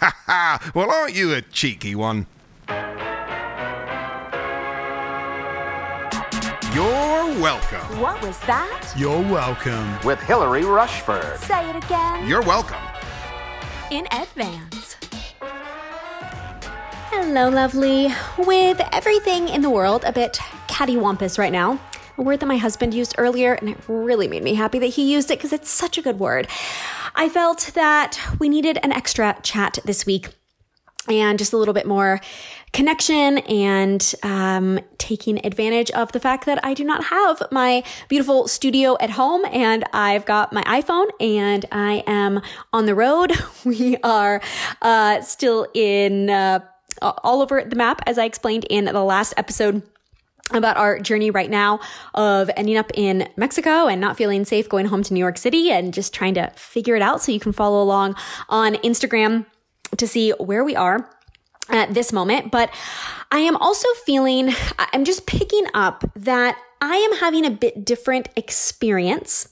Ha ha! Well, aren't you a cheeky one? You're welcome. What was that? You're welcome. with Hilary Rushford. Say it again. You're welcome. in advance. Hello, lovely. With everything in the world a bit cattywampus right now, a word that my husband used earlier, and it really made me happy that he used it because it's such a good word. I felt that we needed an extra chat this week and just a little bit more connection and um, taking advantage of the fact that I do not have my beautiful studio at home and I've got my iPhone and I am on the road. We are uh, still in uh, all over the map, as I explained in the last episode about our journey right now of ending up in Mexico and not feeling safe going home to New York City and just trying to figure it out. So you can follow along on Instagram to see where we are at this moment. But I am also feeling, I'm just picking up that I am having a bit different experience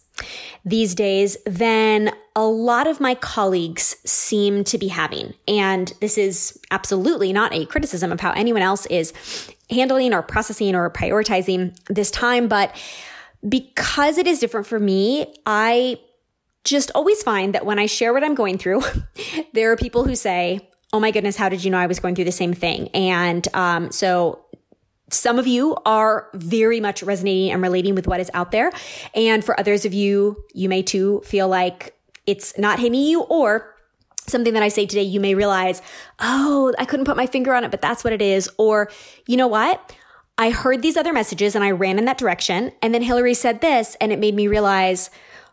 these days than a lot of my colleagues seem to be having. And this is absolutely not a criticism of how anyone else is handling or processing or prioritizing this time. But because it is different for me, I just always find that when I share what I'm going through, there are people who say, Oh my goodness, how did you know I was going through the same thing? And um, so some of you are very much resonating and relating with what is out there. And for others of you, you may too feel like it's not hitting you or something that I say today, you may realize, oh, I couldn't put my finger on it, but that's what it is. Or, you know what? I heard these other messages and I ran in that direction. And then Hilary said this and it made me realize,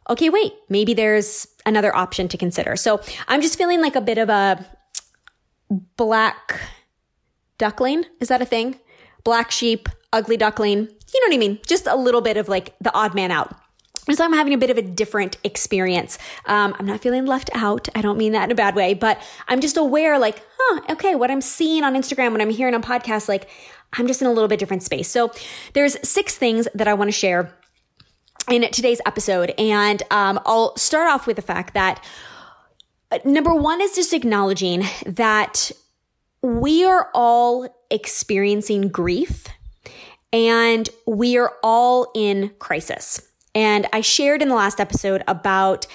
okay, wait, maybe there's another option to consider. So I'm just feeling like a bit of a black duckling. Is that a thing? Black sheep, ugly duckling. You know what I mean? Just a little bit of like the odd man out. So I'm having a bit of a different experience. Um, I'm not feeling left out. I don't mean that in a bad way, but I'm just aware, like, huh, okay, what I'm seeing on Instagram, what I'm hearing on podcasts, like, I'm just in a little bit different space. So there's six things that I want to share in today's episode, and um, I'll start off with the fact that uh, number one is just acknowledging that we are all experiencing grief and we are all in crisis. And I shared in the last episode about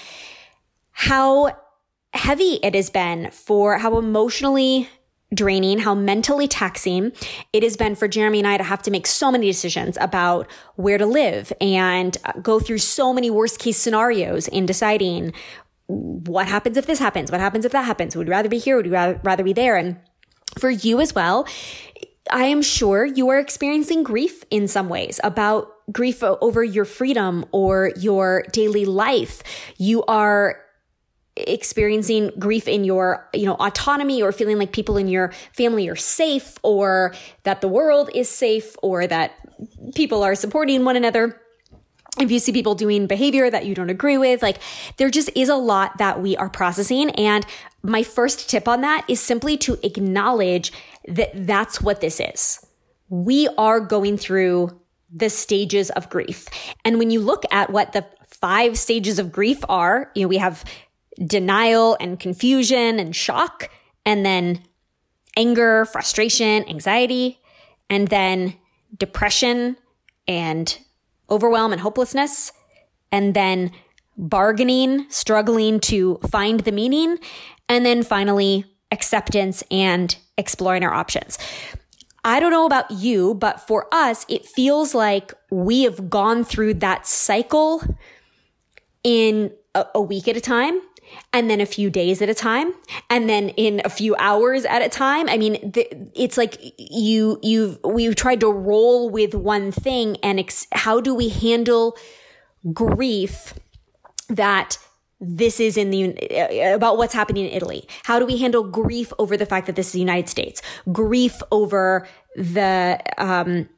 how heavy it has been for how emotionally draining, how mentally taxing it has been for Jeremy and I to have to make so many decisions about where to live and uh, go through so many worst case scenarios in deciding what happens if this happens? What happens if that happens? Would you rather be here? Would you rather, rather be there? And for you as well, I am sure you are experiencing grief in some ways about grief over your freedom or your daily life. You are experiencing grief in your, you know, autonomy or feeling like people in your family are safe or that the world is safe or that people are supporting one another. If you see people doing behavior that you don't agree with, like there just is a lot that we are processing. And my first tip on that is simply to acknowledge that that's what this is. We are going through the stages of grief. And when you look at what the five stages of grief are, you know, we have denial and confusion and shock, and then anger, frustration, anxiety, and then depression and overwhelm and hopelessness, and then bargaining, struggling to find the meaning, and then finally acceptance and exploring our options. I don't know about you, but for us, it feels like we have gone through that cycle in a, a, week at a time and then a few days at a time and then in a few hours at a time. I mean, the, it's like you, you've, we've tried to roll with one thing and ex- how do we handle grief that this is in the about what's happening in Italy. How do we handle grief over the fact that this is the United States? Grief over the um,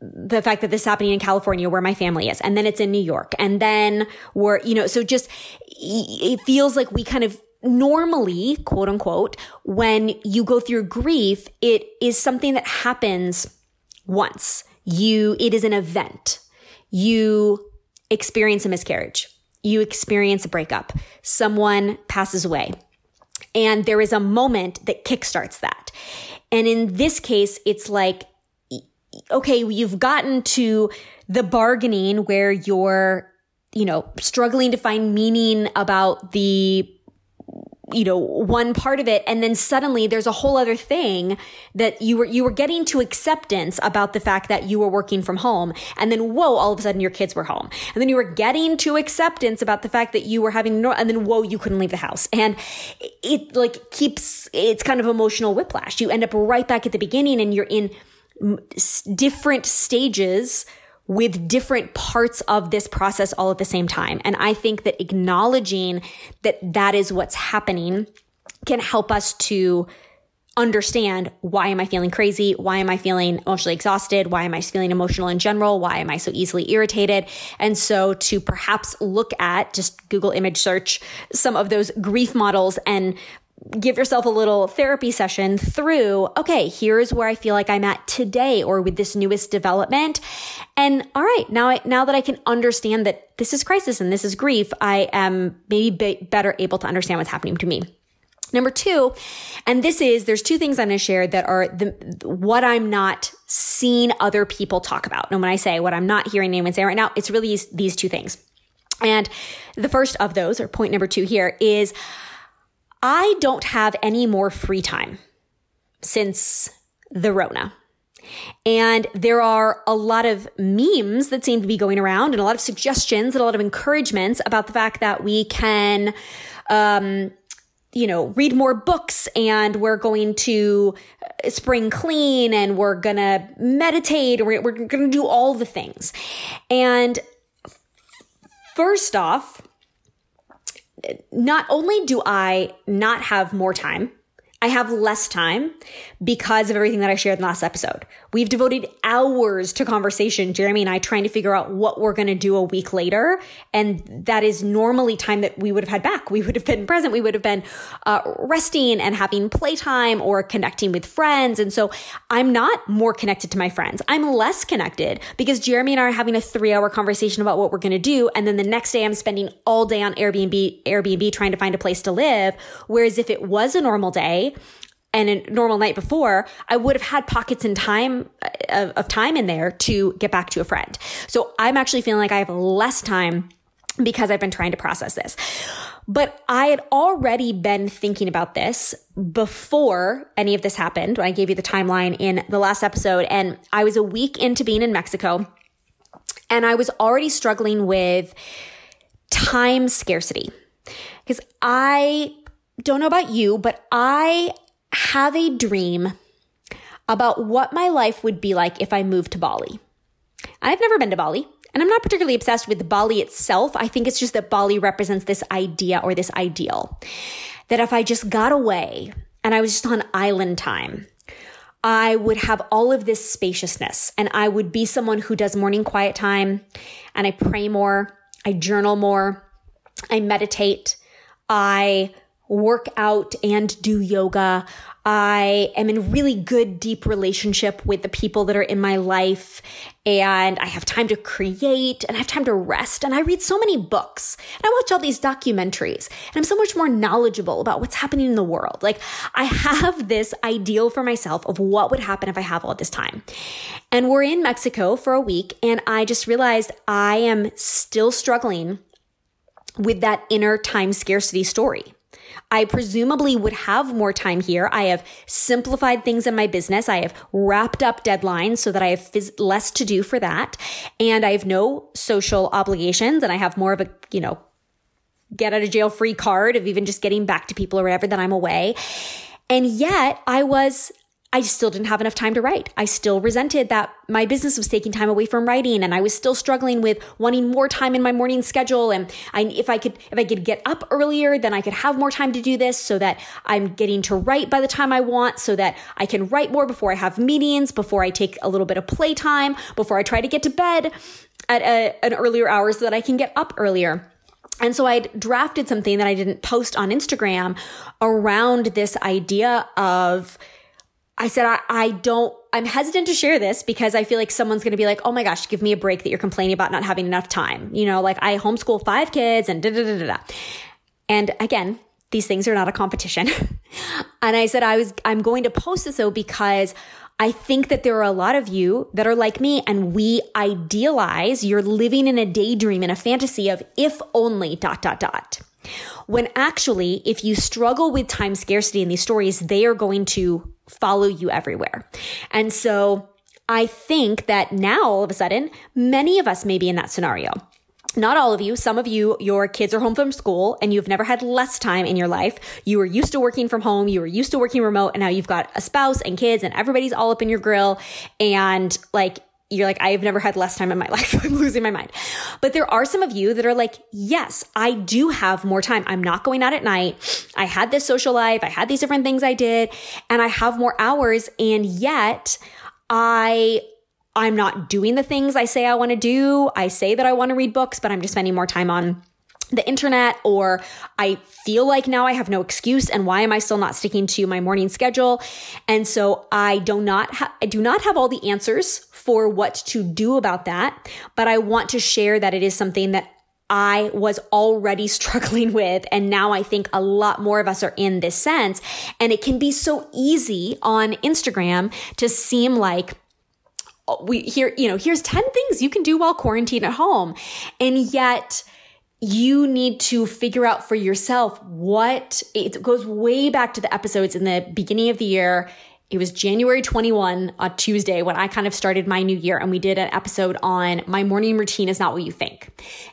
the fact that this is happening in California where my family is, and then it's in New York, and then we're you know so just it feels like we kind of normally quote unquote when you go through grief, it is something that happens once. You it is an event. You experience a miscarriage you experience a breakup, someone passes away. And there is a moment that kickstarts that. And in this case, it's like, okay, you've gotten to the bargaining where you're, you know, struggling to find meaning about the you know, one part of it. And then suddenly there's a whole other thing that you were, you were getting to acceptance about the fact that you were working from home. And then whoa, all of a sudden your kids were home. And then you were getting to acceptance about the fact that you were having, no, and then whoa, you couldn't leave the house. And it like keeps, it's kind of emotional whiplash. You end up right back at the beginning and you're in different stages with different parts of this process all at the same time. And I think that acknowledging that that is what's happening can help us to understand why am I feeling crazy? Why am I feeling emotionally exhausted? Why am I feeling emotional in general? Why am I so easily irritated? And so to perhaps look at just Google image search some of those grief models and give yourself a little therapy session through, okay, here's where I feel like I'm at today or with this newest development. And all right, now I, now that I can understand that this is crisis and this is grief, I am maybe be better able to understand what's happening to me. Number two, and this is, there's two things I'm going to share that are the, what I'm not seeing other people talk about. And when I say what I'm not hearing anyone say right now, it's really these two things. And the first of those, or point number two here, is I don't have any more free time since the Rona. And there are a lot of memes that seem to be going around and a lot of suggestions and a lot of encouragements about the fact that we can, um, you know, read more books and we're going to spring clean and we're going to meditate we're, we're going to do all the things. And first off, not only do I not have more time, I have less time because of everything that I shared in the last episode. We've devoted hours to conversation, Jeremy and I, trying to figure out what we're going to do a week later. And that is normally time that we would have had back. We would have been present. We would have been uh, resting and having playtime or connecting with friends. And so I'm not more connected to my friends. I'm less connected because Jeremy and I are having a three hour conversation about what we're going to do. And then the next day I'm spending all day on Airbnb, Airbnb trying to find a place to live. Whereas if it was a normal day, and a normal night before, I would have had pockets in time uh, of, of time in there to get back to a friend. So I'm actually feeling like I have less time because I've been trying to process this. But I had already been thinking about this before any of this happened when I gave you the timeline in the last episode. And I was a week into being in Mexico and I was already struggling with time scarcity because I don't know about you, but I have a dream about what my life would be like if I moved to Bali. I've never been to Bali, and I'm not particularly obsessed with Bali itself. I think it's just that Bali represents this idea or this ideal that if I just got away and I was just on island time, I would have all of this spaciousness and I would be someone who does morning quiet time and I pray more, I journal more, I meditate, I work out and do yoga. I am in really good, deep relationship with the people that are in my life. And I have time to create and I have time to rest. And I read so many books and I watch all these documentaries and I'm so much more knowledgeable about what's happening in the world. Like I have this ideal for myself of what would happen if I have all this time. And we're in Mexico for a week and I just realized I am still struggling with that inner time scarcity story. I presumably would have more time here. I have simplified things in my business. I have wrapped up deadlines so that I have phys- less to do for that. And I have no social obligations and I have more of a, you know, get out of jail free card of even just getting back to people or whatever that I'm away. And yet I was I still didn't have enough time to write. I still resented that my business was taking time away from writing and I was still struggling with wanting more time in my morning schedule. And I, if I could, if I could get up earlier, then I could have more time to do this so that I'm getting to write by the time I want so that I can write more before I have meetings, before I take a little bit of playtime, before I try to get to bed at a, an earlier hour so that I can get up earlier. And so I'd drafted something that I didn't post on Instagram around this idea of I said, I, I don't, I'm hesitant to share this because I feel like someone's going to be like, oh my gosh, give me a break that you're complaining about not having enough time. You know, like I homeschool five kids and da da da da da. And again, these things are not a competition. and I said, I was, I'm going to post this though because I think that there are a lot of you that are like me and we idealize you're living in a daydream in a fantasy of if only dot, dot, dot. When actually, if you struggle with time scarcity in these stories, they are going to follow you everywhere. And so I think that now all of a sudden, many of us may be in that scenario not all of you, some of you, your kids are home from school and you've never had less time in your life. You were used to working from home. You were used to working remote and now you've got a spouse and kids and everybody's all up in your grill. And like, you're like, I've never had less time in my life. I'm losing my mind. But there are some of you that are like, yes, I do have more time. I'm not going out at night. I had this social life. I had these different things I did and I have more hours. And yet I I'm not doing the things I say I want to do. I say that I want to read books, but I'm just spending more time on the internet or I feel like now I have no excuse and why am I still not sticking to my morning schedule? And so I do not ha- I do not have all the answers for what to do about that, but I want to share that it is something that I was already struggling with. And now I think a lot more of us are in this sense. And it can be so easy on Instagram to seem like oh, we here, you know, here's 10 things you can do while quarantined at home. And yet, you need to figure out for yourself what it goes way back to the episodes in the beginning of the year. It was January 21, a Tuesday, when I kind of started my new year, and we did an episode on my morning routine is not what you think.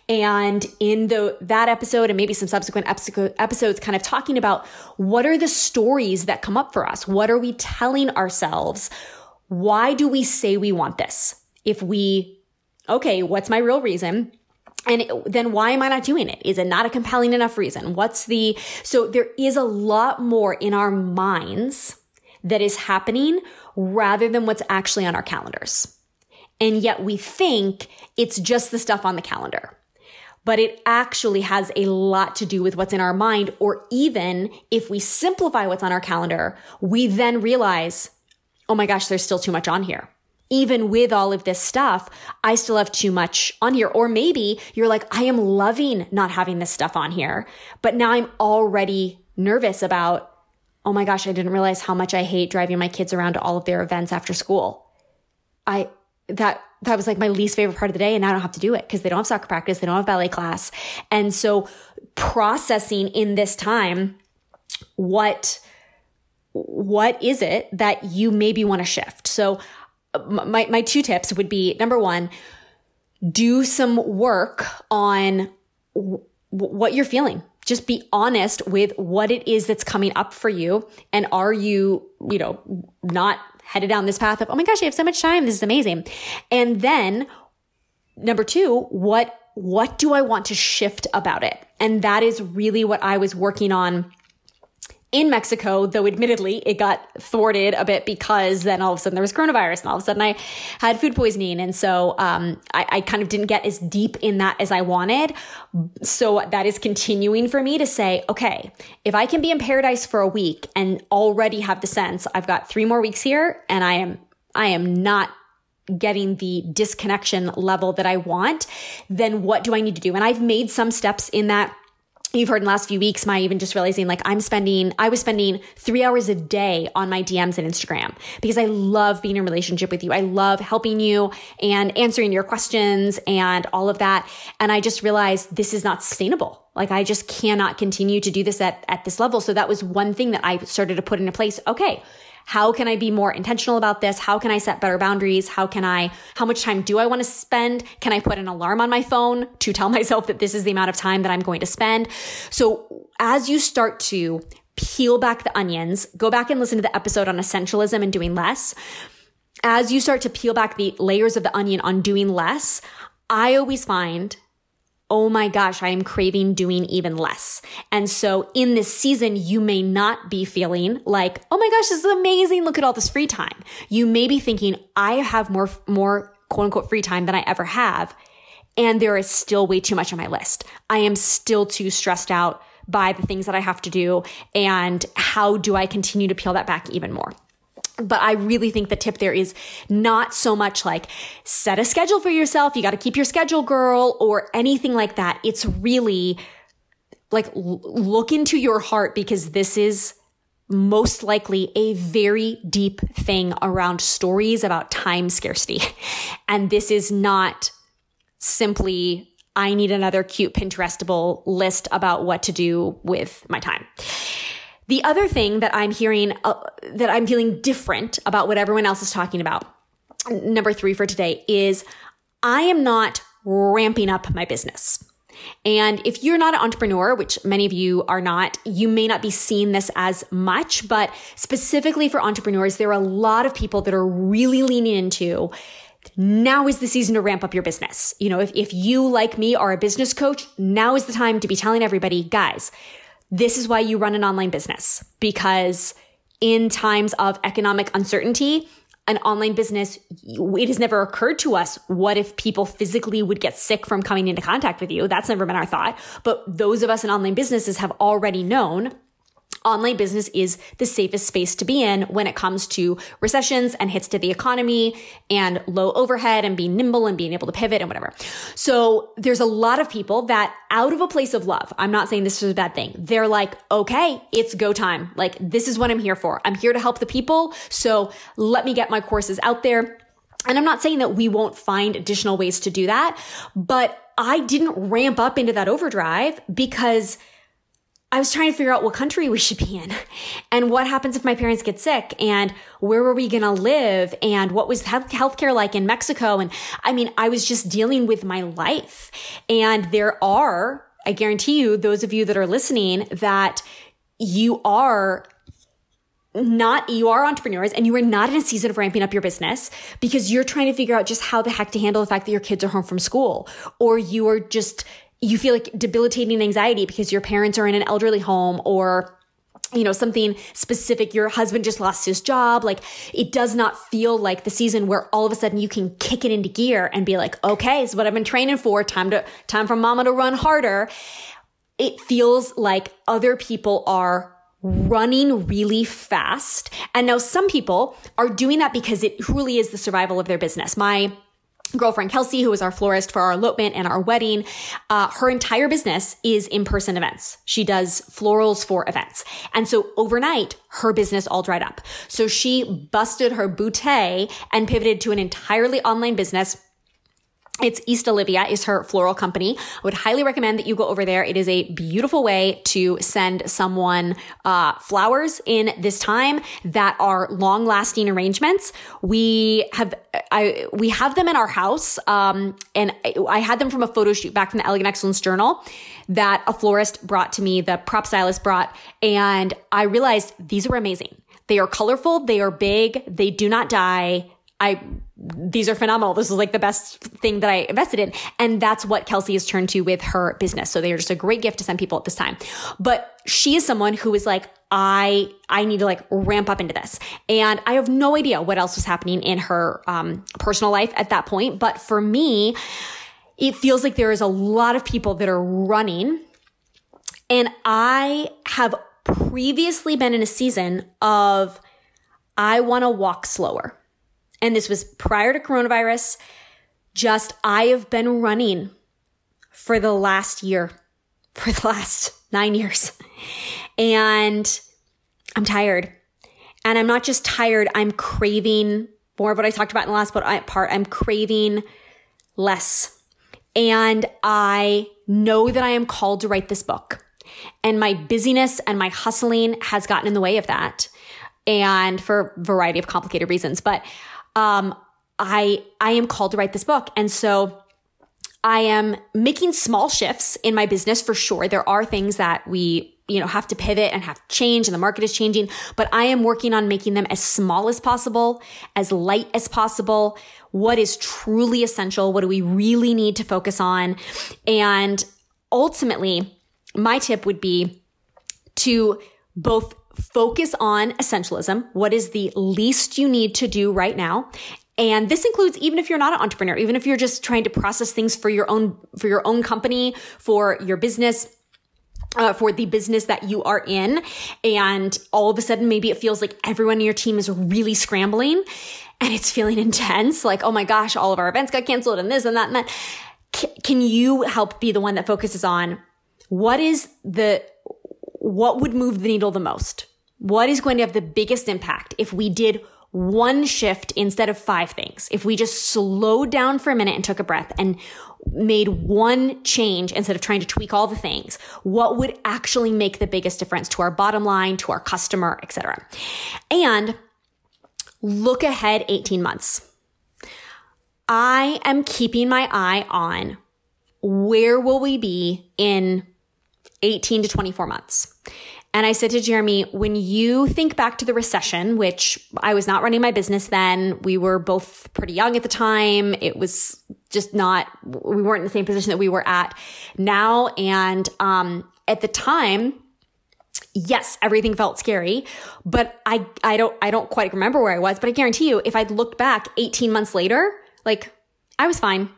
And in the that episode, and maybe some subsequent episodes, kind of talking about what are the stories that come up for us? What are we telling ourselves? Why do we say we want this? If we, okay, what's my real reason? And then why am I not doing it? Is it not a compelling enough reason? What's the, so there is a lot more in our minds that is happening rather than what's actually on our calendars. And yet we think it's just the stuff on the calendar. But it actually has a lot to do with what's in our mind. Or even if we simplify what's on our calendar, we then realize oh my gosh, there's still too much on here. Even with all of this stuff, I still have too much on here. Or maybe you're like, I am loving not having this stuff on here, but now I'm already nervous about, oh my gosh, I didn't realize how much I hate driving my kids around to all of their events after school. I, that, that was like my least favorite part of the day. And I don't have to do it because they don't have soccer practice. They don't have ballet class. And so processing in this time what, what is it that you maybe want to shift? So my, my two tips would be number one, do some work on w- what you're feeling. Just be honest with what it is that's coming up for you. And are you, you know, not headed down this path of, oh my gosh, I have so much time. This is amazing. And then number two, what, what do I want to shift about it? And that is really what I was working on in Mexico, though admittedly it got thwarted a bit because then all of a sudden there was coronavirus and all of a sudden I had food poisoning. And so, um, I, I kind of didn't get as deep in that as I wanted. So that is continuing for me to say, okay, if I can be in paradise for a week and already have the sense I've got three more weeks here and I am, I am not getting the disconnection level that I want, then what do I need to do? And I've made some steps in that you've heard in the last few weeks, my even just realizing like I'm spending, I was spending three hours a day on my DMs and Instagram because I love being in relationship with you. I love helping you and answering your questions and all of that. And I just realized this is not sustainable. Like I just cannot continue to do this at, at this level. So that was one thing that I started to put into place. Okay how can I be more intentional about this? How can I set better boundaries? How can I, how much time do I want to spend? Can I put an alarm on my phone to tell myself that this is the amount of time that I'm going to spend? So as you start to peel back the onions, go back and listen to the episode on essentialism and doing less. As you start to peel back the layers of the onion on doing less, I always find oh my gosh, I am craving doing even less. And so in this season, you may not be feeling like, oh my gosh, this is amazing. Look at all this free time. You may be thinking, I have more, more quote unquote free time than I ever have. And there is still way too much on my list. I am still too stressed out by the things that I have to do. And how do I continue to peel that back even more? But I really think the tip there is not so much like set a schedule for yourself. You got to keep your schedule, girl, or anything like that. It's really like l- look into your heart because this is most likely a very deep thing around stories about time scarcity. And this is not simply, I need another cute Pinterestable list about what to do with my time. The other thing that I'm hearing, uh, that I'm feeling different about what everyone else is talking about, number three for today is I am not ramping up my business. And if you're not an entrepreneur, which many of you are not, you may not be seeing this as much, but specifically for entrepreneurs, there are a lot of people that are really leaning into now is the season to ramp up your business. You know, if, if you, like me, are a business coach, now is the time to be telling everybody, guys, this is why you run an online business because in times of economic uncertainty, an online business, it has never occurred to us. What if people physically would get sick from coming into contact with you? That's never been our thought. But those of us in online businesses have already known online business is the safest space to be in when it comes to recessions and hits to the economy and low overhead and being nimble and being able to pivot and whatever. So there's a lot of people that out of a place of love, I'm not saying this is a bad thing. They're like, okay, it's go time. Like this is what I'm here for. I'm here to help the people. So let me get my courses out there. And I'm not saying that we won't find additional ways to do that, but I didn't ramp up into that overdrive because I was trying to figure out what country we should be in and what happens if my parents get sick and where were we going to live and what was healthcare like in Mexico. And I mean, I was just dealing with my life. And there are, I guarantee you, those of you that are listening, that you are not, you are entrepreneurs and you are not in a season of ramping up your business because you're trying to figure out just how the heck to handle the fact that your kids are home from school or you are just, you feel like debilitating anxiety because your parents are in an elderly home or you know, something specific. Your husband just lost his job. Like it does not feel like the season where all of a sudden you can kick it into gear and be like, okay, this is what I've been training for. Time to, time for mama to run harder. It feels like other people are running really fast. And now some people are doing that because it truly is the survival of their business. My girlfriend Kelsey, who was our florist for our elopement and our wedding, uh, her entire business is in-person events. She does florals for events. And so overnight, her business all dried up. So she busted her bouquet and pivoted to an entirely online business it's East Olivia is her floral company. I would highly recommend that you go over there. It is a beautiful way to send someone uh, flowers in this time that are long lasting arrangements. We have I we have them in our house, um, and I had them from a photo shoot back from the Elegant Excellence Journal that a florist brought to me. The prop stylist brought, and I realized these were amazing. They are colorful. They are big. They do not die. I these are phenomenal. This is like the best thing that I invested in. And that's what Kelsey has turned to with her business. So they are just a great gift to send people at this time. But she is someone who is like, I, I need to like ramp up into this. And I have no idea what else was happening in her, um, personal life at that point. But for me, it feels like there is a lot of people that are running. And I have previously been in a season of, I want to walk slower and this was prior to coronavirus, just I have been running for the last year, for the last nine years. And I'm tired. And I'm not just tired, I'm craving more of what I talked about in the last part. I'm craving less. And I know that I am called to write this book. And my busyness and my hustling has gotten in the way of that. And for a variety of complicated reasons. But um, I, I am called to write this book. And so I am making small shifts in my business for sure. There are things that we, you know, have to pivot and have change and the market is changing, but I am working on making them as small as possible, as light as possible. What is truly essential? What do we really need to focus on? And ultimately, my tip would be to both focus on essentialism. What is the least you need to do right now? And this includes even if you're not an entrepreneur, even if you're just trying to process things for your own, for your own company, for your business, uh, for the business that you are in. And all of a sudden, maybe it feels like everyone in your team is really scrambling and it's feeling intense. Like, oh my gosh, all of our events got canceled and this and that and that. C- can you help be the one that focuses on what is the, what would move the needle the most? What is going to have the biggest impact if we did one shift instead of five things? If we just slowed down for a minute and took a breath and made one change instead of trying to tweak all the things, what would actually make the biggest difference to our bottom line, to our customer, etc. And look ahead 18 months. I am keeping my eye on where will we be in 18 to 24 months. And I said to Jeremy, when you think back to the recession, which I was not running my business then, we were both pretty young at the time. It was just not, we weren't in the same position that we were at now. And, um, at the time, yes, everything felt scary, but I, I don't, I don't quite remember where I was, but I guarantee you, if I'd looked back 18 months later, like I was fine.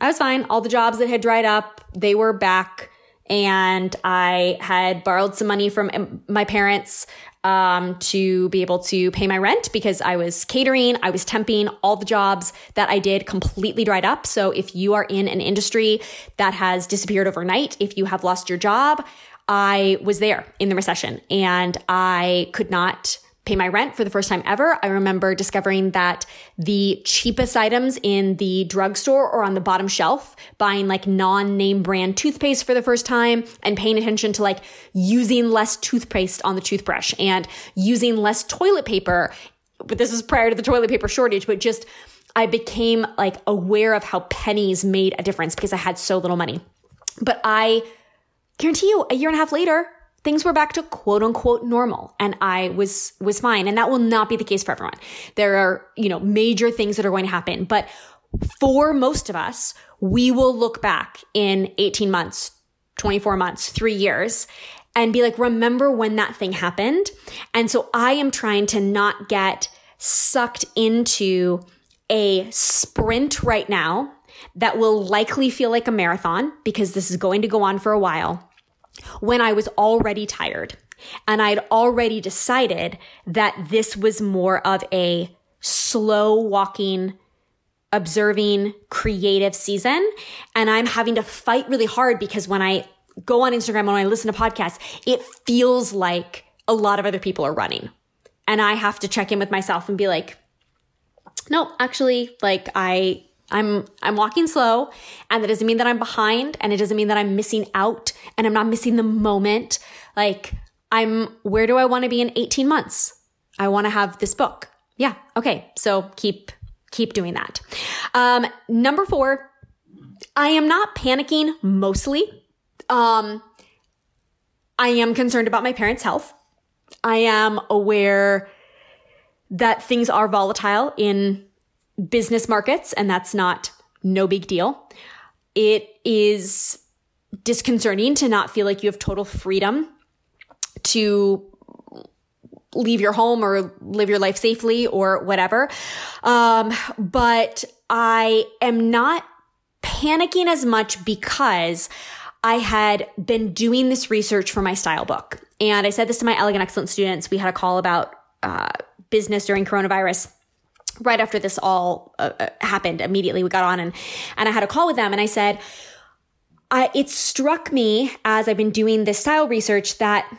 I was fine. All the jobs that had dried up, they were back and I had borrowed some money from um, my parents um, to be able to pay my rent because I was catering, I was temping, all the jobs that I did completely dried up. So if you are in an industry that has disappeared overnight, if you have lost your job, I was there in the recession and I could not pay my rent for the first time ever. I remember discovering that the cheapest items in the drugstore or on the bottom shelf, buying like non-name brand toothpaste for the first time and paying attention to like using less toothpaste on the toothbrush and using less toilet paper. But this is prior to the toilet paper shortage, but just I became like aware of how pennies made a difference because I had so little money. But I guarantee you a year and a half later, things were back to quote unquote normal and I was, was fine. And that will not be the case for everyone. There are, you know, major things that are going to happen, but for most of us, we will look back in 18 months, 24 months, three years and be like, remember when that thing happened? And so I am trying to not get sucked into a sprint right now that will likely feel like a marathon because this is going to go on for a while when I was already tired and I'd already decided that this was more of a slow walking, observing, creative season. And I'm having to fight really hard because when I go on Instagram when I listen to podcasts, it feels like a lot of other people are running. And I have to check in with myself and be like, no, actually, like I I'm I'm walking slow and that doesn't mean that I'm behind and it doesn't mean that I'm missing out and I'm not missing the moment. Like I'm where do I want to be in 18 months? I want to have this book. Yeah. Okay. So keep keep doing that. Um number 4, I am not panicking mostly. Um I am concerned about my parents' health. I am aware that things are volatile in business markets, and that's not no big deal. It is disconcerting to not feel like you have total freedom to leave your home or live your life safely or whatever. Um, but I am not panicking as much because I had been doing this research for my style book. And I said this to my Elegant Excellence students. We had a call about uh, business during coronavirus right after this all uh, uh, happened immediately we got on and and i had a call with them and i said I, it struck me as i've been doing this style research that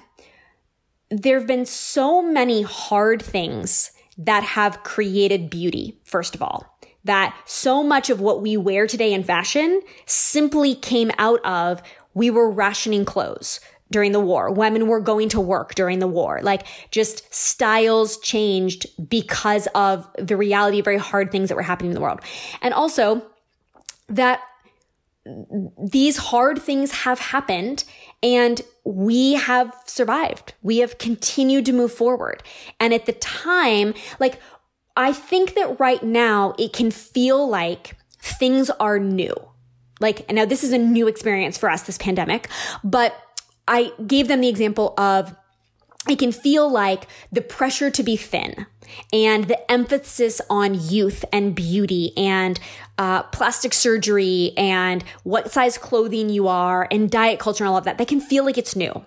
there have been so many hard things that have created beauty first of all. That so much of what we wear today in fashion simply came out of we were rationing clothes during the war. Women were going to work during the war. Like just styles changed because of the reality of very hard things that were happening in the world. And also that these hard things have happened and we have survived. We have continued to move forward. And at the time, like, I think that right now it can feel like things are new. Like, and now this is a new experience for us, this pandemic, but I gave them the example of it can feel like the pressure to be thin and the emphasis on youth and beauty and uh, plastic surgery and what size clothing you are and diet culture and all of that. That can feel like it's new.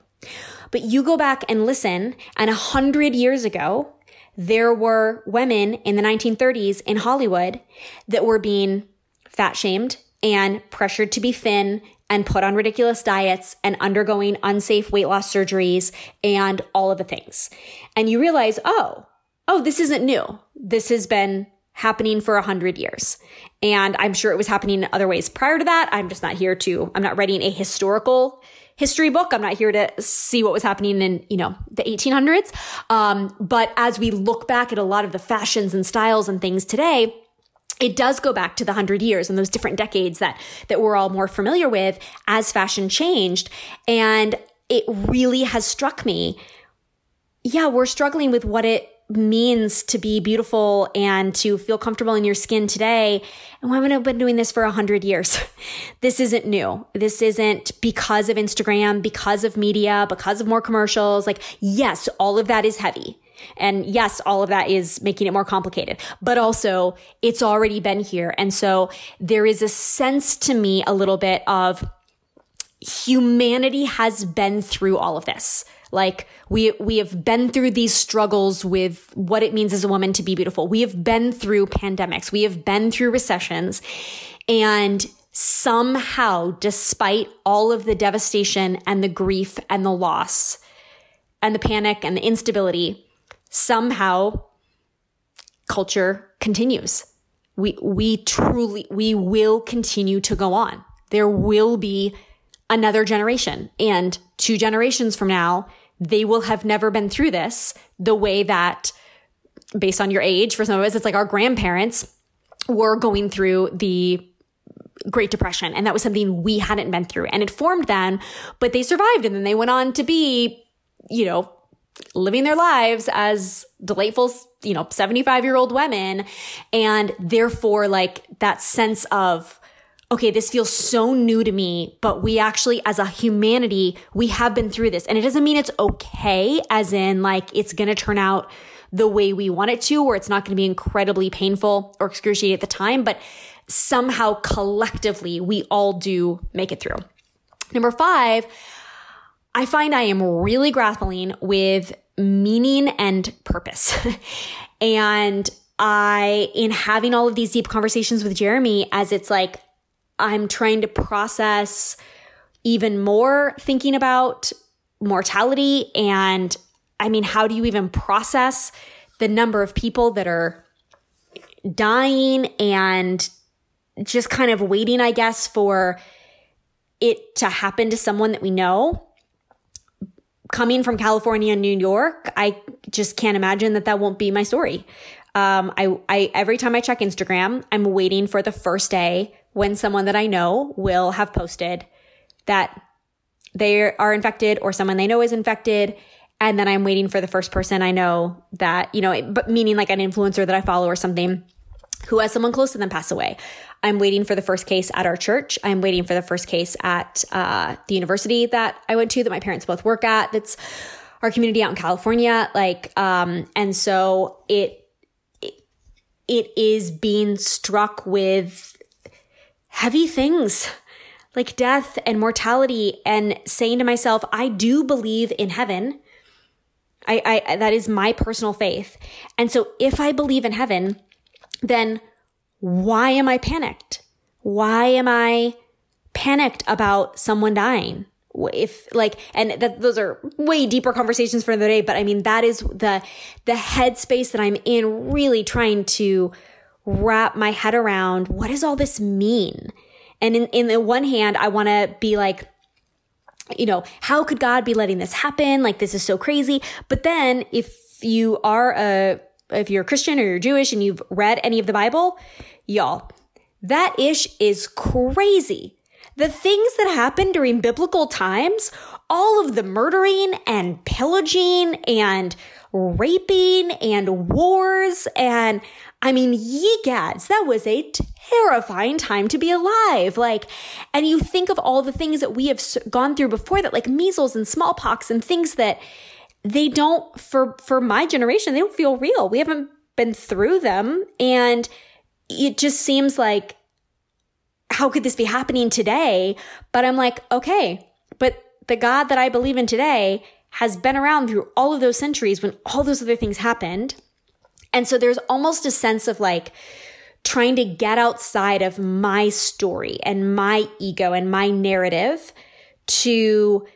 But you go back and listen, and a hundred years ago, there were women in the 1930s in Hollywood that were being fat shamed and pressured to be thin and put on ridiculous diets and undergoing unsafe weight loss surgeries and all of the things. And you realize, oh, oh, this isn't new. This has been happening for a hundred years. And I'm sure it was happening in other ways prior to that. I'm just not here to, I'm not writing a historical history book. I'm not here to see what was happening in, you know, the 1800s. Um, but as we look back at a lot of the fashions and styles and things today, it does go back to the hundred years and those different decades that that we're all more familiar with as fashion changed. And it really has struck me. Yeah, we're struggling with what it means to be beautiful and to feel comfortable in your skin today. And women have been doing this for a hundred years. this isn't new. This isn't because of Instagram, because of media, because of more commercials. Like, yes, all of that is heavy. And yes, all of that is making it more complicated, but also it's already been here. And so there is a sense to me a little bit of humanity has been through all of this. Like we, we have been through these struggles with what it means as a woman to be beautiful. We have been through pandemics. We have been through recessions and somehow, despite all of the devastation and the grief and the loss and the panic and the instability, somehow culture continues. We, we truly, we will continue to go on. There will be another generation and two generations from now, they will have never been through this the way that based on your age, for some of us, it's like our grandparents were going through the Great Depression. And that was something we hadn't been through and it formed then, but they survived and then they went on to be, you know, living their lives as delightful, you know, 75 year old women. And therefore, like that sense of, okay, this feels so new to me, but we actually, as a humanity, we have been through this. And it doesn't mean it's okay, as in like it's going to turn out the way we want it to, or it's not going to be incredibly painful or excruciating at the time, but somehow collectively we all do make it through. Number five, I find I am really grappling with meaning and purpose. and I, in having all of these deep conversations with Jeremy, as it's like I'm trying to process even more thinking about mortality. And I mean, how do you even process the number of people that are dying and just kind of waiting, I guess, for it to happen to someone that we know? Coming from California and New York, I just can't imagine that that won't be my story. Um, I, I, every time I check Instagram, I'm waiting for the first day when someone that I know will have posted that they are infected or someone they know is infected. And then I'm waiting for the first person I know that, you know, but meaning like an influencer that I follow or something who has someone close to them pass away. I'm waiting for the first case at our church. I'm waiting for the first case at uh, the university that I went to that my parents both work at. That's our community out in California. Like, um, and so it, it, it is being struck with heavy things like death and mortality and saying to myself, I do believe in heaven. I, I, that is my personal faith. And so if I believe in heaven, then why am I panicked? Why am I panicked about someone dying? If like, and that those are way deeper conversations for another day, but I mean, that is the, the headspace that I'm in really trying to wrap my head around. What does all this mean? And in, in the one hand, I want to be like, you know, how could God be letting this happen? Like, this is so crazy. But then if you are a, if you're a Christian or you're Jewish and you've read any of the Bible, Y'all, that ish is crazy. The things that happened during biblical times, all of the murdering and pillaging and raping and wars and I mean, ye gads, that was a terrifying time to be alive. Like, and you think of all the things that we have gone through before that, like measles and smallpox and things that they don't, for, for my generation, they don't feel real. We haven't been through them. And it just seems like, how could this be happening today? But I'm like, okay, but the God that I believe in today has been around through all of those centuries when all those other things happened. And so there's almost a sense of like trying to get outside of my story and my ego and my narrative to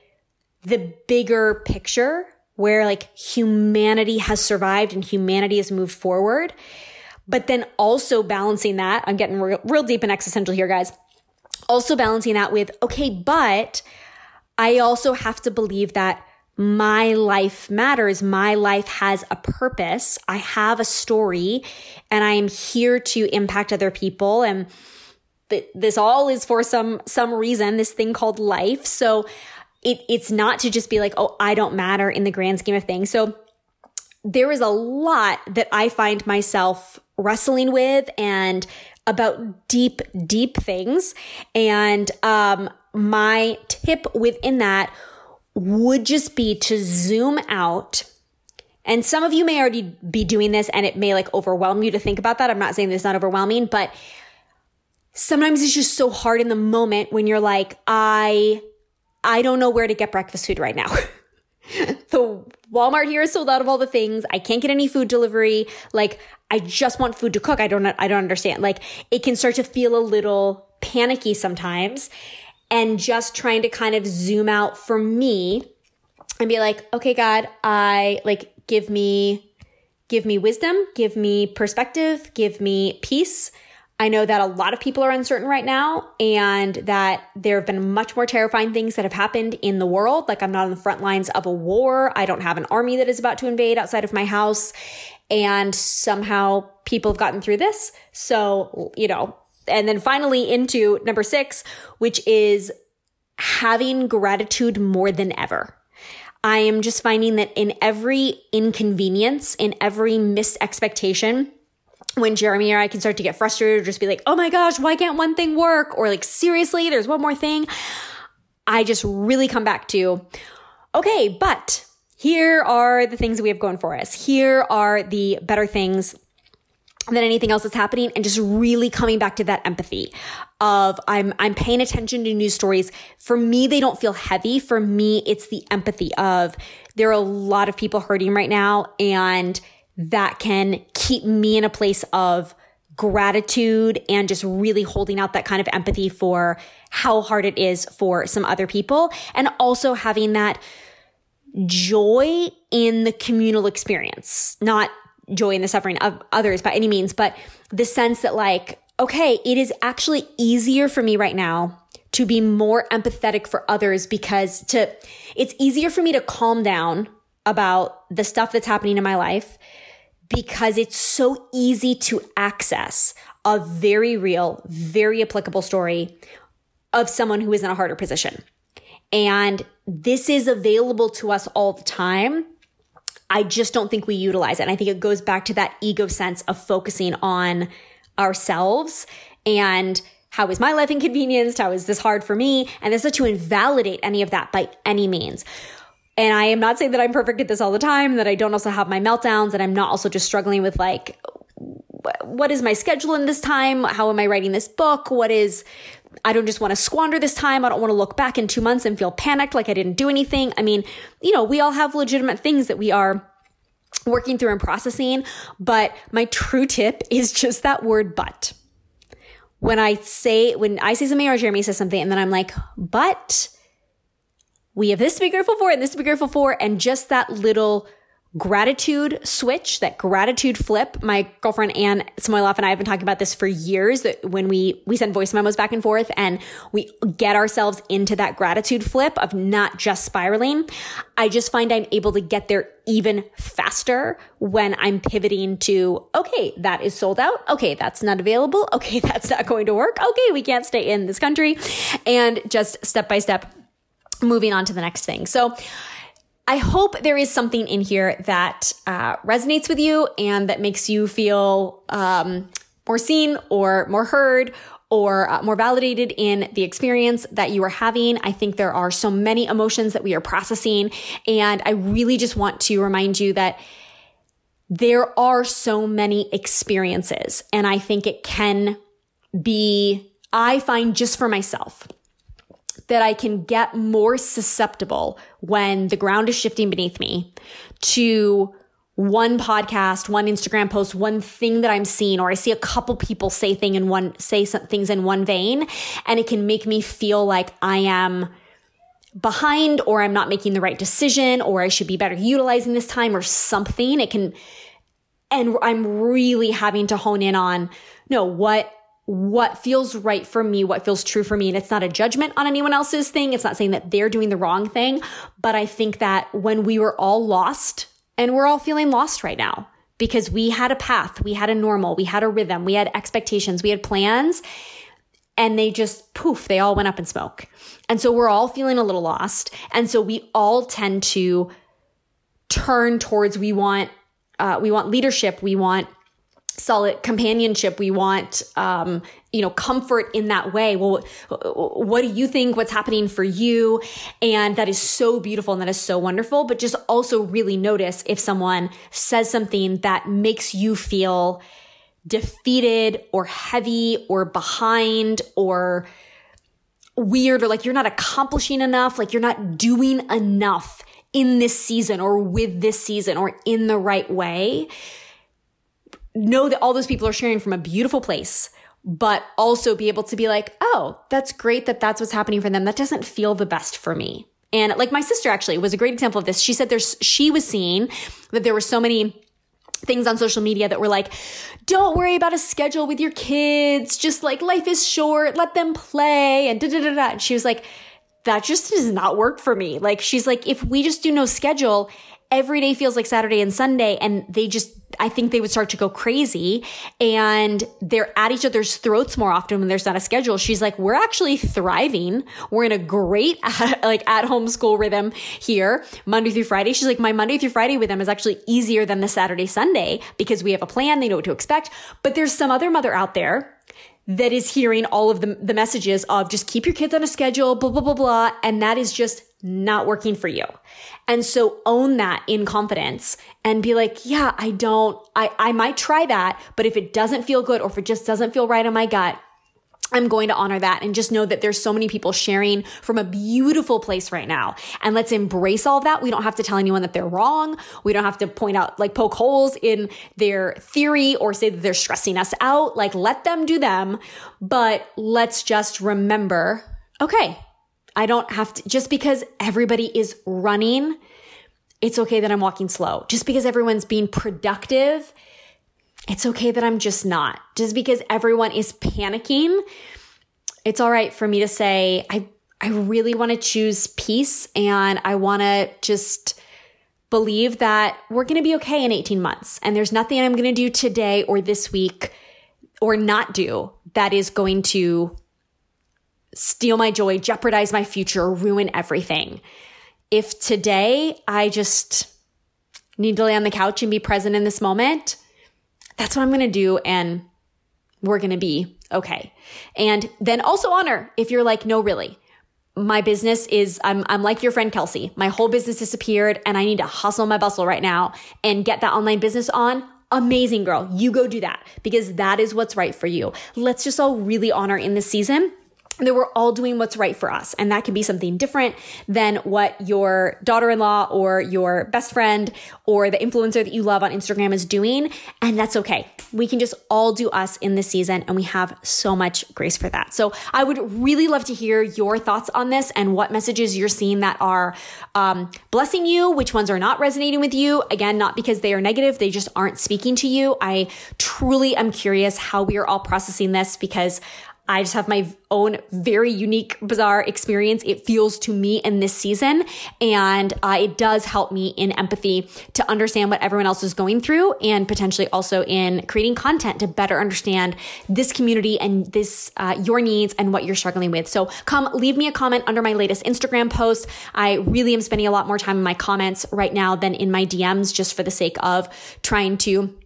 the bigger picture where like humanity has survived and humanity has moved forward. But then also balancing that, I'm getting real, real deep and existential here, guys. Also balancing that with, okay, but I also have to believe that my life matters. My life has a purpose. I have a story and I am here to impact other people. And th- this all is for some, some reason, this thing called life. So it, it's not to just be like, oh, I don't matter in the grand scheme of things. So there is a lot that I find myself wrestling with and about deep, deep things. And um, my tip within that would just be to zoom out. And some of you may already be doing this and it may like overwhelm you to think about that. I'm not saying this is not overwhelming, but sometimes it's just so hard in the moment when you're like, I I don't know where to get breakfast food right now. the Walmart here is sold out of all the things. I can't get any food delivery. Like I just want food to cook. I don't I don't understand. Like it can start to feel a little panicky sometimes and just trying to kind of zoom out for me and be like, "Okay, God, I like give me give me wisdom, give me perspective, give me peace." I know that a lot of people are uncertain right now and that there have been much more terrifying things that have happened in the world. Like I'm not on the front lines of a war. I don't have an army that is about to invade outside of my house. And somehow people have gotten through this. So, you know, and then finally into number six, which is having gratitude more than ever. I am just finding that in every inconvenience, in every missed expectation, when Jeremy or I can start to get frustrated or just be like, oh my gosh, why can't one thing work? Or like, seriously, there's one more thing. I just really come back to, okay, but here are the things that we have going for us. Here are the better things than anything else that's happening and just really coming back to that empathy of I'm I'm paying attention to news stories. For me they don't feel heavy. For me it's the empathy of there are a lot of people hurting right now and that can keep me in a place of gratitude and just really holding out that kind of empathy for how hard it is for some other people. And also having that joy in the communal experience, not joy in the suffering of others by any means, but the sense that like, okay, it is actually easier for me right now to be more empathetic for others because to, it's easier for me to calm down about the stuff that's happening in my life because it's so easy to access a very real, very applicable story of someone who is in a harder position. And this is available to us all the time. I just don't think we utilize it. And I think it goes back to that ego sense of focusing on ourselves and how is my life inconvenienced? How is this hard for me? And this is to invalidate any of that by any means. And I am not saying that I'm perfect at this all the time, that I don't also have my meltdowns, and I'm not also just struggling with like, what is my schedule in this time? How am I writing this book? What is, I don't just want to squander this time. I don't want to look back in two months and feel panicked like I didn't do anything. I mean, you know, we all have legitimate things that we are working through and processing, but my true tip is just that word but. When I say, when I say something or Jeremy says something and then I'm like, but, we have this to be grateful for and this to be grateful for. And just that little gratitude switch, that gratitude flip. My girlfriend Anne Samoiloff and I have been talking about this for years that when we, we send voice memos back and forth and we get ourselves into that gratitude flip of not just spiraling. I just find I'm able to get there even faster when I'm pivoting to, okay, that is sold out. Okay, that's not available. Okay, that's not going to work. Okay, we can't stay in this country and just step by step moving on to the next thing. So, I hope there is something in here that uh, resonates with you and that makes you feel um, more seen or more heard or uh, more validated in the experience that you are having. I think there are so many emotions that we are processing. And I really just want to remind you that there are so many experiences. And I think it can be, I find just for myself, that I can get more susceptible when the ground is shifting beneath me to one podcast, one Instagram post, one thing that I'm seeing, or I see a couple people say thing in one, say some things in one vein, and it can make me feel like I am behind or I'm not making the right decision or I should be better utilizing this time or something. It can, and I'm really having to hone in on, no, what, what feels right for me, what feels true for me. And it's not a judgment on anyone else's thing. It's not saying that they're doing the wrong thing. But I think that when we were all lost and we're all feeling lost right now because we had a path, we had a normal, we had a rhythm, we had expectations, we had plans, and they just poof, they all went up in smoke. And so we're all feeling a little lost. And so we all tend to turn towards we want uh, we want leadership, we want solid companionship. We want um, you know comfort in that way. Well what do you think? What's happening for you? And that is so beautiful and that is so wonderful. But just also really notice if someone says something that makes you feel defeated or heavy or behind or weird or like you're not accomplishing enough like you're not doing enough in this season or with this season or in the right way know that all those people are sharing from a beautiful place, but also be able to be like, oh, that's great that that's what's happening for them. That doesn't feel the best for me. And like my sister actually was a great example of this. She said there's, she was seeing that there were so many things on social media that were like, don't worry about a schedule with your kids. Just like life is short. Let them play and da da da da. And she was like, that just does not work for me. Like she's like, if we just do no schedule, every day feels like Saturday and Sunday and they just I think they would start to go crazy and they're at each other's throats more often when there's not a schedule. She's like, we're actually thriving. We're in a great, like at home school rhythm here, Monday through Friday. She's like, my Monday through Friday with them is actually easier than the Saturday, Sunday because we have a plan. They know what to expect. But there's some other mother out there that is hearing all of the, the messages of just keep your kids on a schedule, blah, blah, blah, blah. And that is just not working for you. And so own that in confidence and be like, yeah, I don't, I, I might try that, but if it doesn't feel good or if it just doesn't feel right in my gut, I'm going to honor that and just know that there's so many people sharing from a beautiful place right now. And let's embrace all of that. We don't have to tell anyone that they're wrong. We don't have to point out, like poke holes in their theory or say that they're stressing us out. Like let them do them. But let's just remember, okay, I don't have to, just because everybody is running, it's okay that I'm walking slow. Just because everyone's being productive, it's okay that I'm just not. Just because everyone is panicking, it's all right for me to say, I, I really want to choose peace and I want to just believe that we're going to be okay in 18 months. And there's nothing I'm going to do today or this week or not do that is going to steal my joy, jeopardize my future, ruin everything. If today I just need to lay on the couch and be present in this moment, that's what I'm going to do. And we're going to be okay. And then also honor if you're like, no, really. My business is, I'm, I'm like your friend Kelsey. My whole business disappeared and I need to hustle my bustle right now and get that online business on. Amazing girl. You go do that because that is what's right for you. Let's just all really honor in this season that we're all doing what's right for us. And that can be something different than what your daughter in law or your best friend or the influencer that you love on Instagram is doing. And that's okay. We can just all do us in this season. And we have so much grace for that. So I would really love to hear your thoughts on this and what messages you're seeing that are um, blessing you, which ones are not resonating with you. Again, not because they are negative, they just aren't speaking to you. I truly am curious how we are all processing this because I just have my own very unique, bizarre experience. It feels to me in this season. And uh, it does help me in empathy to understand what everyone else is going through and potentially also in creating content to better understand this community and this, uh, your needs and what you're struggling with. So come leave me a comment under my latest Instagram post. I really am spending a lot more time in my comments right now than in my DMs just for the sake of trying to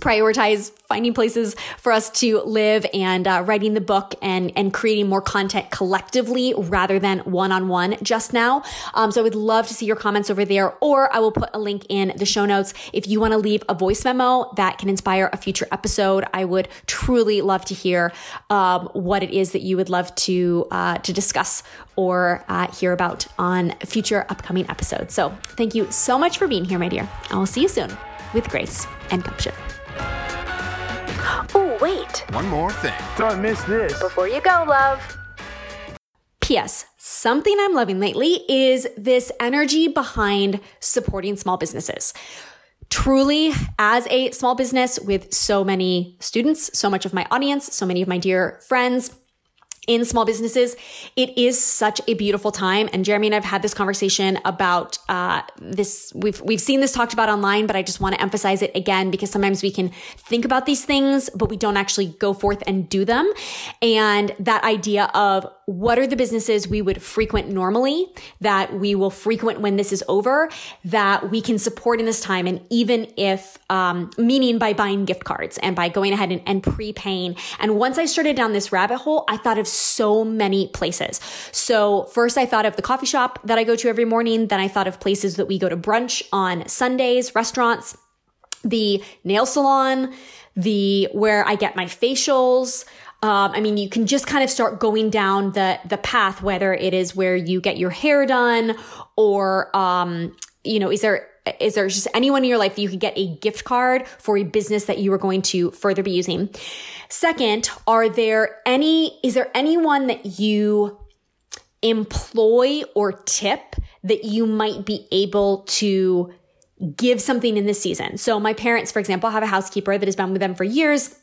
prioritize finding places for us to live and uh, writing the book and and creating more content collectively rather than one on one just now. Um, so I would love to see your comments over there, or I will put a link in the show notes if you want to leave a voice memo that can inspire a future episode. I would truly love to hear um, what it is that you would love to uh, to discuss or uh, hear about on future upcoming episodes. So thank you so much for being here, my dear. I will see you soon. with grace and gumption. Oh, wait. One more thing. Don't miss this. Before you go, love. P.S. Something I'm loving lately is this energy behind supporting small businesses. Truly, as a small business with so many students, so much of my audience, so many of my dear friends, in small businesses, it is such a beautiful time. And Jeremy and I've had this conversation about uh, this. We've we've seen this talked about online, but I just want to emphasize it again because sometimes we can think about these things, but we don't actually go forth and do them. And that idea of what are the businesses we would frequent normally that we will frequent when this is over that we can support in this time and even if um, meaning by buying gift cards and by going ahead and, and prepaying. And once i started down this rabbit hole i thought of so many places. So first i thought of the coffee shop that i go to every morning. Then i thought of places that we go to brunch on sundays restaurants the nail salon the where i get my facials um, I mean, you can just kind of start going down the the path, whether it is where you get your hair done, or um, you know, is there is there just anyone in your life that you could get a gift card for a business that you are going to further be using? Second, are there any? Is there anyone that you employ or tip that you might be able to give something in this season? So, my parents, for example, have a housekeeper that has been with them for years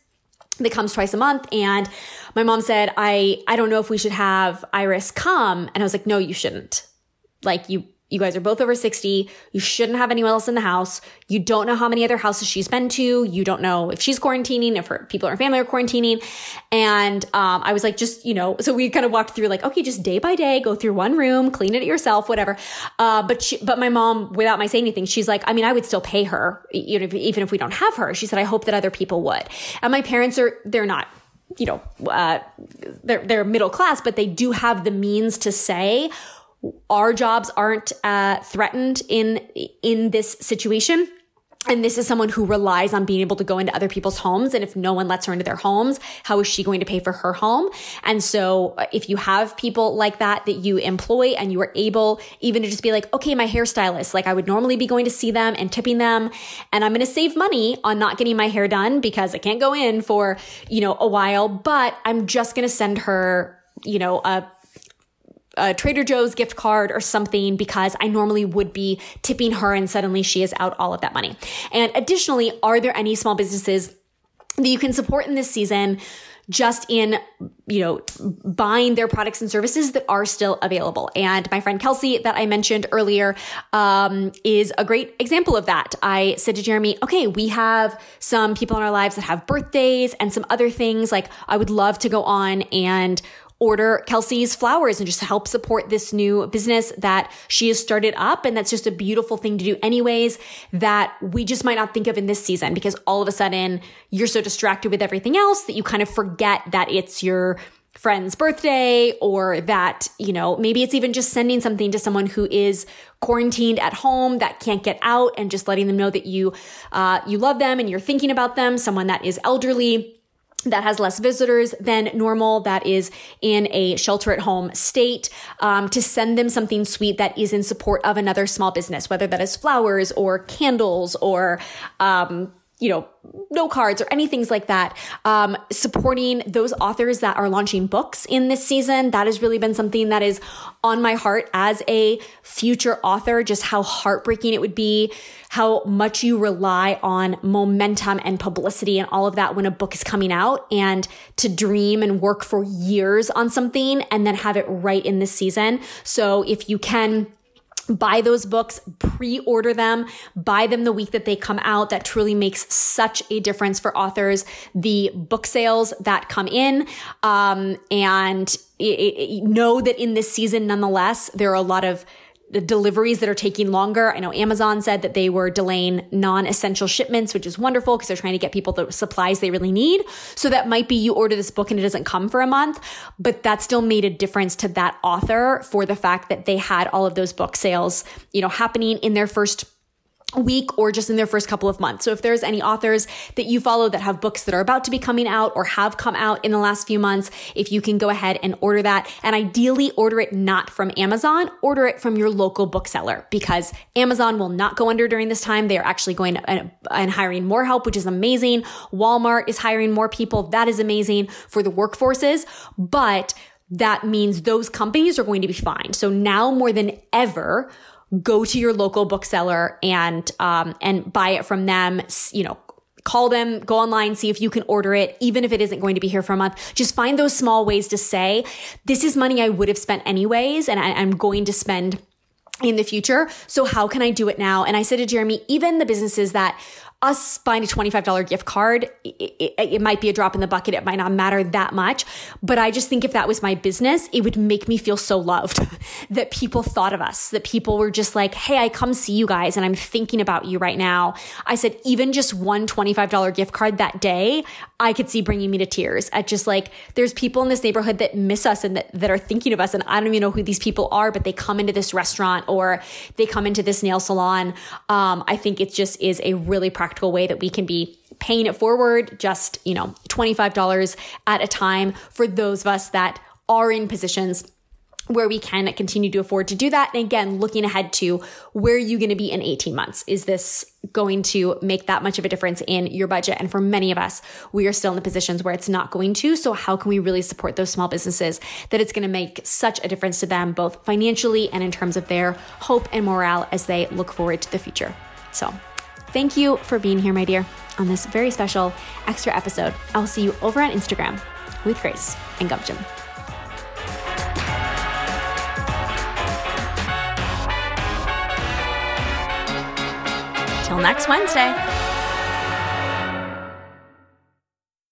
that comes twice a month. And my mom said i i don't know if we should have iris come. And i was like no you shouldn't. Like you you guys are both over 60 you shouldn't have anyone else in the house. You don't know how many other houses she's been to. You don't know if she's quarantining if her people in her family are quarantining. And um, i was like just you know so we kind of walked through like okay just day by day go through one room clean it yourself whatever. Uh, but she, but my mom without my saying anything she's like i mean i would still pay her you know even if we don't have her. She said i hope that other people would. And my parents are they're not you know, uh, they're, they're middle class, but they do have the means to say, our jobs aren't uh, threatened in in this situation and this is someone who relies on being able to go into other people's homes. And if no one lets her into their homes, how is she going to pay for her home? And so uh, if you have people like that that you employ and you are able even to just be like, okay, my hairstylist, like I would normally be going to see them and tipping them. And I'm going to save money on not getting my hair done because I can't go in for, you know, a while, but I'm just going to send her, you know, a a Trader Joe's gift card or something because I normally would be tipping her and suddenly she is out all of that money. And additionally, are there any small businesses that you can support in this season? just in, you know, buying their products and services that are still available. And my friend Kelsey that I mentioned earlier, um, is a great example of that. I said to Jeremy, okay, we have some people in our lives that have birthdays and some other things. Like I would love to go on and order Kelsey's flowers and just help support this new business that she has started up. And that's just a beautiful thing to do anyways that we just might not think of in this season because all of a sudden you're so distracted with everything else that you kind of forget that it's your friend's birthday or that, you know, maybe it's even just sending something to someone who is quarantined at home that can't get out and just letting them know that you, uh, you love them and you're thinking about them, someone that is elderly that has less visitors than normal, that is in a shelter at home state, um, to send them something sweet that is in support of another small business, whether that is flowers or candles or, um, you know, no cards or any things like that. Um, supporting those authors that are launching books in this season. That has really been something that is on my heart as a future author, just how heartbreaking it would be, how much you rely on momentum and publicity and all of that when a book is coming out and to dream and work for years on something and then have it right in this season. So if you can, buy those books, pre-order them, buy them the week that they come out. That truly makes such a difference for authors. The book sales that come in, um, and it, it, know that in this season, nonetheless, there are a lot of deliveries that are taking longer. I know Amazon said that they were delaying non-essential shipments, which is wonderful because they're trying to get people the supplies they really need. So that might be you order this book and it doesn't come for a month, but that still made a difference to that author for the fact that they had all of those book sales, you know, happening in their first week or just in their first couple of months. So if there's any authors that you follow that have books that are about to be coming out or have come out in the last few months, if you can go ahead and order that and ideally order it not from Amazon, order it from your local bookseller because Amazon will not go under during this time. They are actually going and, hiring more help, which is amazing. Walmart is hiring more people. That is amazing for the workforces, but that means those companies are going to be fine. So now more than ever, go to your local bookseller and um, and buy it from them. You know, call them, go online, see if you can order it, even if it isn't going to be here for a month. Just find those small ways to say, this is money I would have spent anyways, and I, I'm going to spend in the future. So how can I do it now? And I said to Jeremy, even the businesses that us buying a $25 gift card, it, it, it, might be a drop in the bucket. It might not matter that much. But I just think if that was my business, it would make me feel so loved that people thought of us, that people were just like, Hey, I come see you guys and I'm thinking about you right now. I said, even just one $25 gift card that day, I could see bringing me to tears at just like, there's people in this neighborhood that miss us and that, that are thinking of us. And I don't even know who these people are, but they come into this restaurant or they come into this nail salon. Um, I think it just is a really practical practical way that we can be paying it forward, just, you know, $25 at a time for those of us that are in positions where we can continue to afford to do that. And again, looking ahead to where are you going to be in 18 months? Is this going to make that much of a difference in your budget? And for many of us, we are still in the positions where it's not going to. So how can we really support those small businesses that it's going to make such a difference to them, both financially and in terms of their hope and morale as they look forward to the future? So Thank you for being here, my dear, on this very special extra episode. I'll see you over on Instagram with Grace and Gumption. Till next Wednesday.